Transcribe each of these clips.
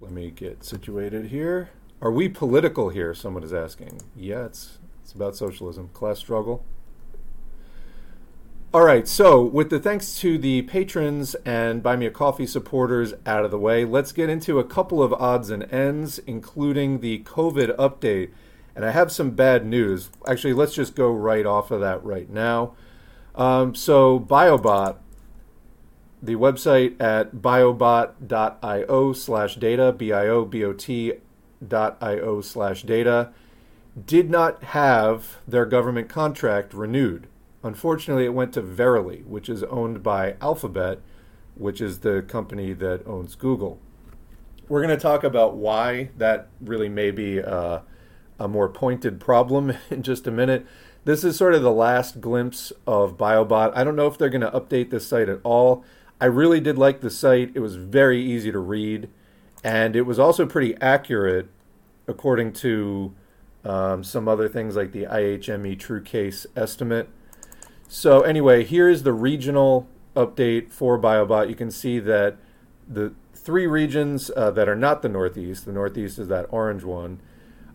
Let me get situated here. Are we political here? Someone is asking. Yeah, it's it's about socialism, class struggle. All right, so with the thanks to the patrons and Buy Me a Coffee supporters out of the way, let's get into a couple of odds and ends, including the COVID update. And I have some bad news. Actually, let's just go right off of that right now. Um, so, Biobot, the website at biobot.io slash data, B I O B O T dot io slash data, did not have their government contract renewed. Unfortunately, it went to Verily, which is owned by Alphabet, which is the company that owns Google. We're going to talk about why that really may be uh, a more pointed problem in just a minute. This is sort of the last glimpse of Biobot. I don't know if they're going to update this site at all. I really did like the site. It was very easy to read, and it was also pretty accurate according to um, some other things like the IHME true case estimate. So, anyway, here is the regional update for Biobot. You can see that the three regions uh, that are not the Northeast, the Northeast is that orange one,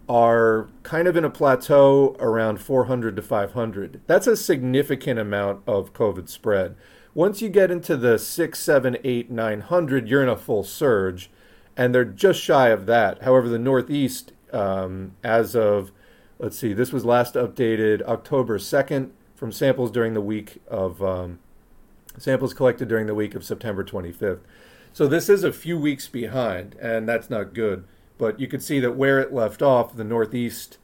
are kind of in a plateau around 400 to 500. That's a significant amount of COVID spread. Once you get into the 6, 7, 8, 900, you're in a full surge, and they're just shy of that. However, the Northeast, um, as of, let's see, this was last updated October 2nd from samples during the week of, um, samples collected during the week of September 25th. So this is a few weeks behind, and that's not good. But you could see that where it left off, the Northeast,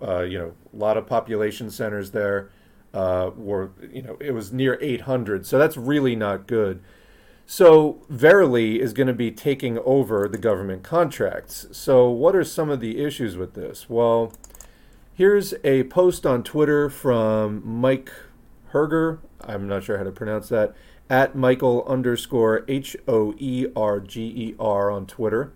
uh, you know, a lot of population centers there uh, were, you know, it was near 800. So that's really not good. So Verily is going to be taking over the government contracts. So what are some of the issues with this? Well, here's a post on Twitter from Mike Hoerger. I'm not sure how to pronounce that. At Michael underscore H O E R G E R on Twitter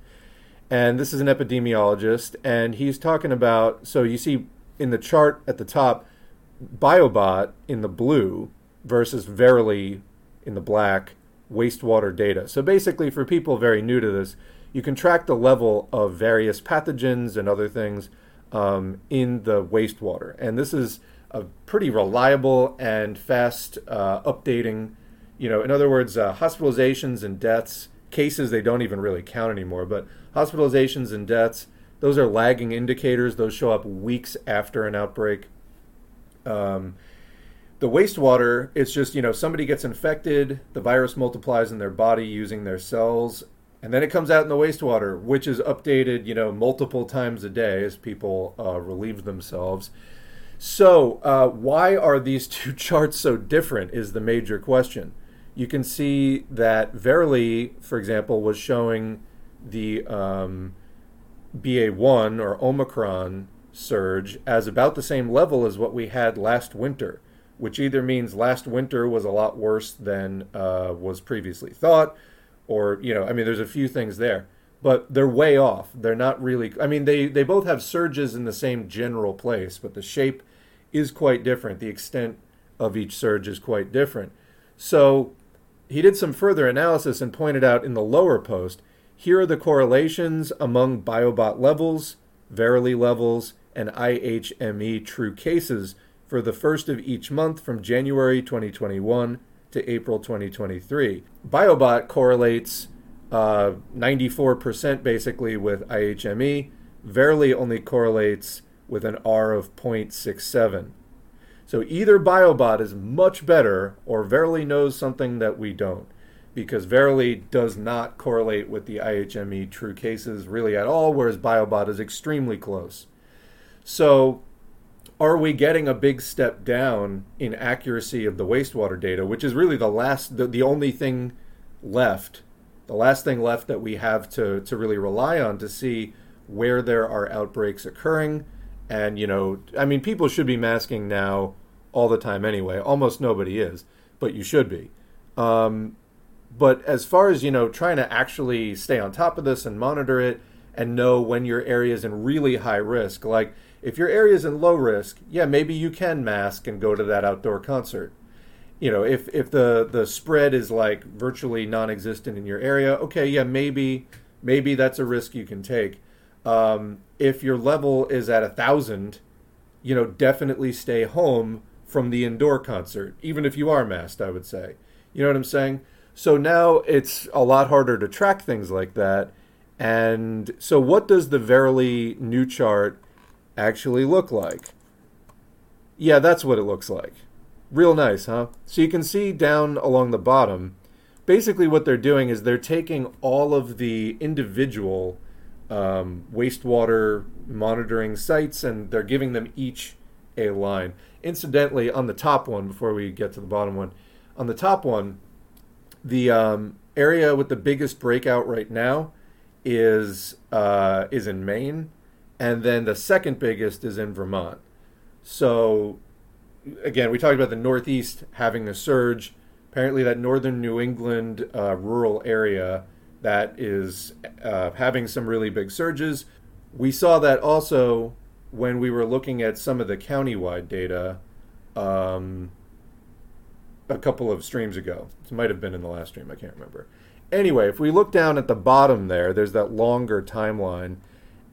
and this is an epidemiologist, and he's talking about. So you see in the chart at the top, Biobot in the blue versus Verily in the black wastewater data. So basically, for people very new to this, you can track the level of various pathogens and other things um, in the wastewater, and this is a pretty reliable and fast uh, updating. You know, in other words, uh, hospitalizations and deaths cases they don't even really count anymore. But hospitalizations and deaths, those are lagging indicators. Those show up weeks after an outbreak. Um, the wastewater, it's just, you know, somebody gets infected, the virus multiplies in their body using their cells, and then it comes out in the wastewater, which is updated, you know, multiple times a day as people uh, relieve themselves. So, uh, why are these two charts so different? Is the major question you can see that Verily, for example, was showing the um, BA1 or Omicron surge as about the same level as what we had last winter, which either means last winter was a lot worse than uh, was previously thought, or, you know, I mean, there's a few things there. But they're way off. They're not really. I mean, they, they both have surges in the same general place, but the shape is quite different. The extent of each surge is quite different. So he did some further analysis and pointed out in the lower post here are the correlations among Biobot levels, Verily levels, and IHME true cases for the first of each month from January 2021 to April 2023. Biobot correlates uh, 94% basically with IHME. Verily only correlates with an R of 0.67. So either Biobot is much better or Verily knows something that we don't. Because Verily does not correlate with the IHME true cases really at all, whereas Biobot is extremely close. So are we getting a big step down in accuracy of the wastewater data, which is really the last, the, the only thing left, the last thing left that we have to, to really rely on to see where there are outbreaks occurring. And, you know, I mean, people should be masking now all the time anyway. Almost nobody is, but you should be. Um, but as far as you know, trying to actually stay on top of this and monitor it and know when your area is in really high risk, like if your area is in low risk, yeah, maybe you can mask and go to that outdoor concert. You know, if if the the spread is like virtually non-existent in your area, okay, yeah, maybe maybe that's a risk you can take. Um, if your level is at a thousand, you know, definitely stay home from the indoor concert, even if you are masked. I would say, you know what I'm saying. So now it's a lot harder to track things like that. And so, what does the Verily new chart actually look like? Yeah, that's what it looks like. Real nice, huh? So you can see down along the bottom, basically what they're doing is they're taking all of the individual um, wastewater monitoring sites and they're giving them each a line. Incidentally, on the top one, before we get to the bottom one, on the top one, the um, area with the biggest breakout right now is uh, is in Maine, and then the second biggest is in Vermont. So, again, we talked about the Northeast having a surge. Apparently, that northern New England uh, rural area that is uh, having some really big surges. We saw that also when we were looking at some of the countywide data. Um, a couple of streams ago. It might have been in the last stream, I can't remember. Anyway, if we look down at the bottom there, there's that longer timeline,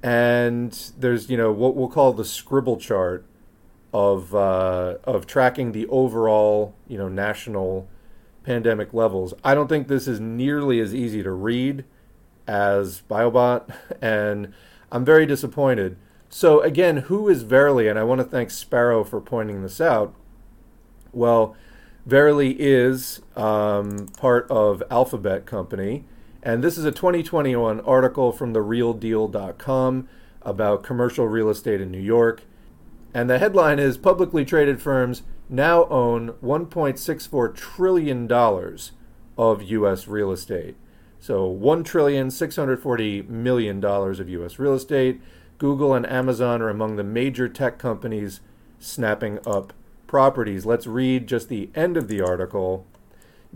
and there's you know what we'll call the scribble chart of uh, of tracking the overall you know national pandemic levels. I don't think this is nearly as easy to read as Biobot, and I'm very disappointed. So again, who is Verily? And I want to thank Sparrow for pointing this out. Well, Verily is um, part of Alphabet Company. And this is a 2021 article from therealdeal.com about commercial real estate in New York. And the headline is Publicly traded firms now own $1.64 trillion of U.S. real estate. So $1,640 million of U.S. real estate. Google and Amazon are among the major tech companies snapping up properties. Let's read just the end of the article.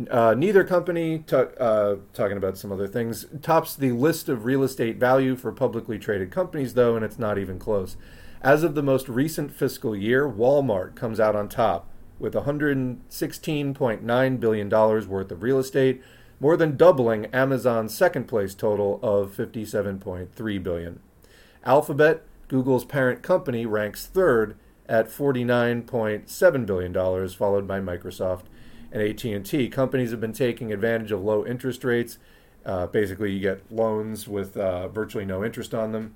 Uh, neither company, uh, talking about some other things, tops the list of real estate value for publicly traded companies, though, and it's not even close. As of the most recent fiscal year, Walmart comes out on top with $116.9 billion worth of real estate, more than doubling Amazon's second place total of $57.3 billion. Alphabet, Google's parent company, ranks third at $49.7 billion, followed by Microsoft and AT&T. Companies have been taking advantage of low interest rates. Uh, basically, you get loans with uh, virtually no interest on them.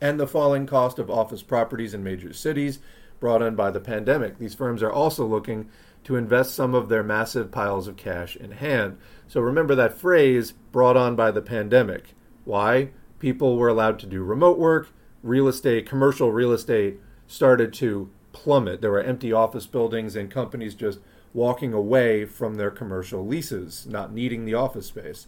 And the falling cost of office properties in major cities brought on by the pandemic. These firms are also looking to invest some of their massive piles of cash in hand. So remember that phrase, brought on by the pandemic. Why? People were allowed to do remote work, real estate, commercial real estate started to plummet. There were empty office buildings and companies just walking away from their commercial leases, not needing the office space.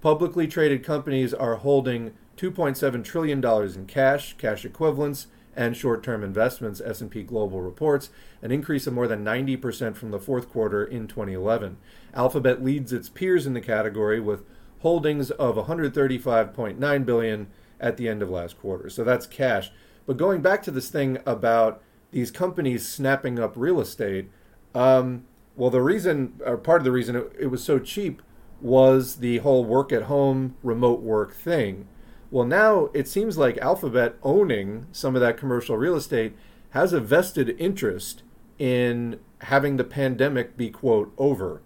Publicly traded companies are holding $2.7 trillion in cash, cash equivalents, and short-term investments, S&P Global reports, an increase of more than 90% from the fourth quarter in 2011. Alphabet leads its peers in the category with holdings of 135.9 billion at the end of last quarter. So that's cash. But going back to this thing about these companies snapping up real estate, um, well, the reason, or part of the reason it, it was so cheap was the whole work at home, remote work thing. Well, now it seems like Alphabet owning some of that commercial real estate has a vested interest in having the pandemic be, quote, over.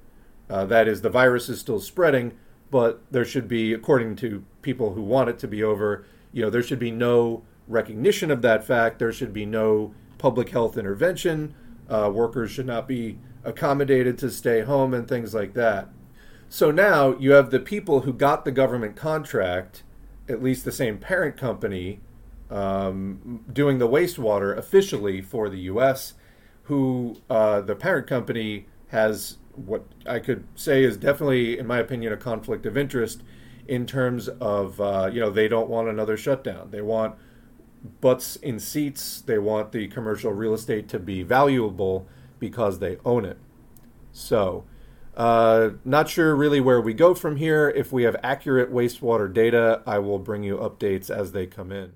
Uh, that is, the virus is still spreading, but there should be, according to people who want it to be over, you know, there should be no recognition of that fact. There should be no public health intervention. Uh, workers should not be accommodated to stay home and things like that. So now you have the people who got the government contract, at least the same parent company, um, doing the wastewater officially for the U.S., who uh, the parent company has what I could say is definitely, in my opinion, a conflict of interest in terms of, uh, you know, they don't want another shutdown. They want butts in seats. They want the commercial real estate to be valuable because they own it. So, uh, not sure really where we go from here. If we have accurate wastewater data, I will bring you updates as they come in.